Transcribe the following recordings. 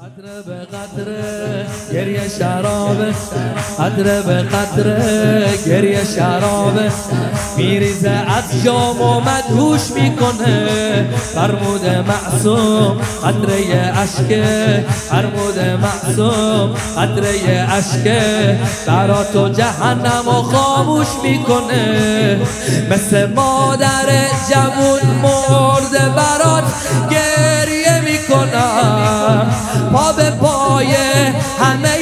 قطره به قطره گریه شرابه به میریزه از جام و مدهوش می‌کنه. فرمود معصوم قطره اشکه فرمود معصوم قطره اشکه برا تو جهنم و خاموش می‌کنه. مثل مادر جوون مرده برات گریه پا به پای همه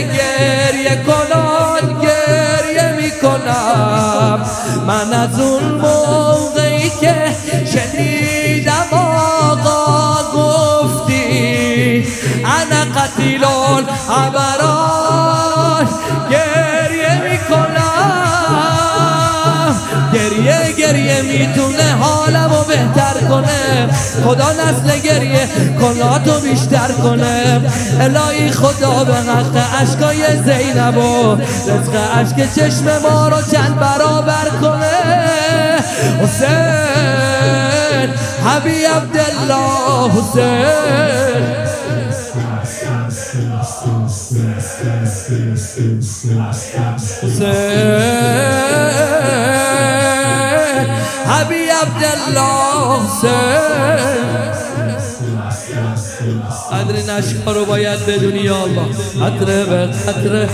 گریه کنان گریه می‌کنم. من از اون موقعی که شنیدم آقا گفتی انا قتیلون عبران گریه می‌کنم. گریه گریه می‌تونه بهتر کنه. خدا نسل گریه کلاتو بیشتر کنه. الهی خدا به حق عشقای زینب و رزق عشق چشم ما رو چند برابر کنه. حسین حبی عبدالله حسین. حسین حبی عبدالله حسین. قدر نشکا رو باید بدونی یا الله. قطره به قطره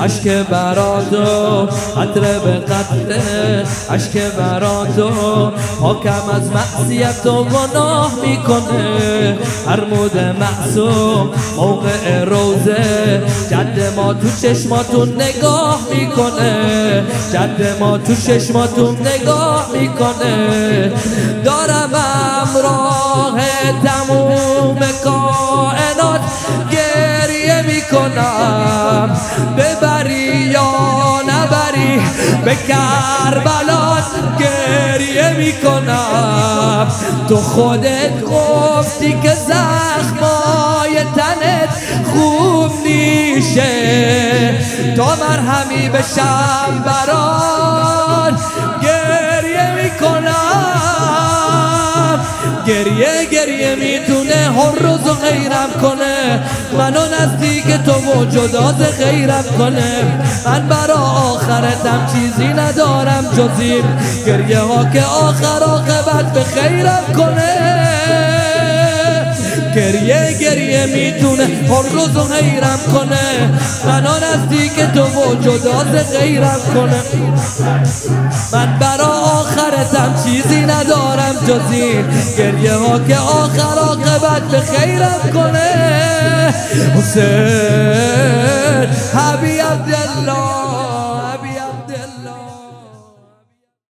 عشق برادو قطره به قطره عشق برادو حاکم از معصیت و گناه می‌کنه. فرمود معصوم موقع روزه جد ما تو چشماتون نگاه می‌کنه. جد ما تو چشماتون نگاه می‌کنه. دارم امراه تموم کائنات به کربلات گریه می‌کنم. تو خودت گفتی که زخمای تنت خوب نیشه تا مرهمی بشم بران گریه گریه می‌تونه هر روز غیرم کنه. منو نزدیک تو و جدا غیرم کنه. من برا آخرتم چیزی ندارم جزی گریه ها که آخر آقابت به خیرم کنه. گریه گریه می‌تونه هر روز و غیرم کنه. منو نزدیک تو و جدا غیرم کنه. من برا آخرتم چیزی ندارم جزی. گریه ها که آخر آقابت به خیرم کنه. حسین.